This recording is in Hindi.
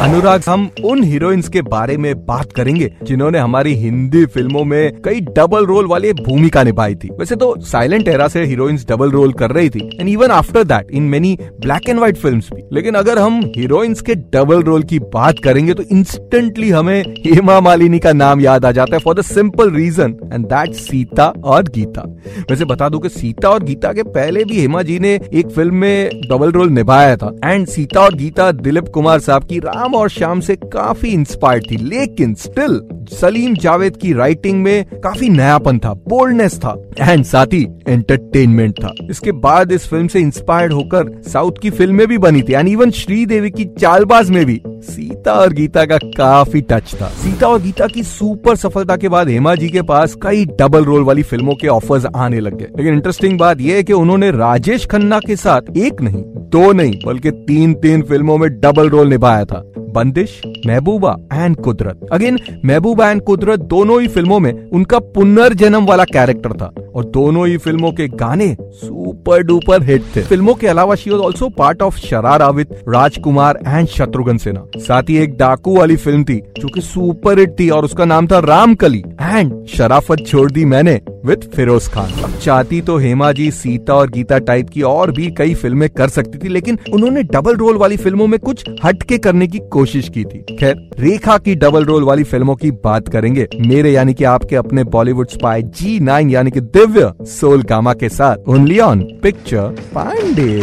अनुराग, हम उन हीरोइंस के बारे में बात करेंगे जिन्होंने हमारी हिंदी फ़िल्मों में कई डबल रोल वाली भूमिका निभाई थी। वैसे तो साइलेंट एरा से हीरोइंस डबल रोल कर रही थी and even after that in many black and white films भी। लेकिन अगर हम हीरोइंस के डबल रोल की बात करेंगे तो इंस्टेंटली हमें हेमा मालिनी का नाम याद आ जाता है for the simple reason and that Seeta और गीता वैसे बता दू की सीता और गीता के पहले भी हेमा जी ने एक फ़िल्म में डबल रोल निभाया था एंड सीता और गीता दिलीप कुमार साहब की राम और शाम से काफ़ी इंस्पायर्ड थी लेकिन स्टिल सलीम जावेद की राइटिंग में काफ़ी नयापन था बोल्डनेस था एंड साथ ही एंटरटेनमेंट था। इसके बाद इस फ़िल्म से इंस्पायर्ड होकर साउथ की फ़िल्में भी बनी थी एंड इवन श्रीदेवी की चालबाज में भी। सीता और गीता का काफ़ी टच था। सीता और गीता की सुपर सफलता के बाद हेमा जी के पास कई डबल रोल वाली फ़िल्मों के ऑफर्स आने लग गए। लेकिन इंटरेस्टिंग बात यह है कि उन्होंने राजेश खन्ना के साथ एक नहीं, दो नहीं, बल्कि तीन तीन फ़िल्मों में डबल रोल निभाया था। Bandish, Mehbooba and Kudrat. Again Mehbooba and Kudrat दोनों ही फ़िल्मों में उनका पुनर्जन्म वाला कैरेक्टर था। और दोनों ही फ़िल्मों के गाने सुपर डुपर हिट थे। फ़िल्मों के अलावा she also part of Sharara with Rajkumar and Shatrughan Sinha साथ ही एक डाकू वाली फ़िल्म थी, जो कि सुपर हिट थी और उसका नाम था रामकली। एंड शराफत छोड़ दी मैंने। विद फिरोज खान अब चाहती तो हेमा जी, सीता और गीता टाइप की और भी कई फ़िल्में कर सकती थी, लेकिन उन्होंने डबल रोल वाली फ़िल्मों में कुछ हटके करने की कोशिश की थी। खैर, रेखा की डबल रोल वाली फ़िल्मों की बात करेंगे। मेरे यानी कि आपके अपने बॉलीवुड स्पाई जी नाइन यानी कि दिव्य सोल कामा के साथ। Only on picture Pandey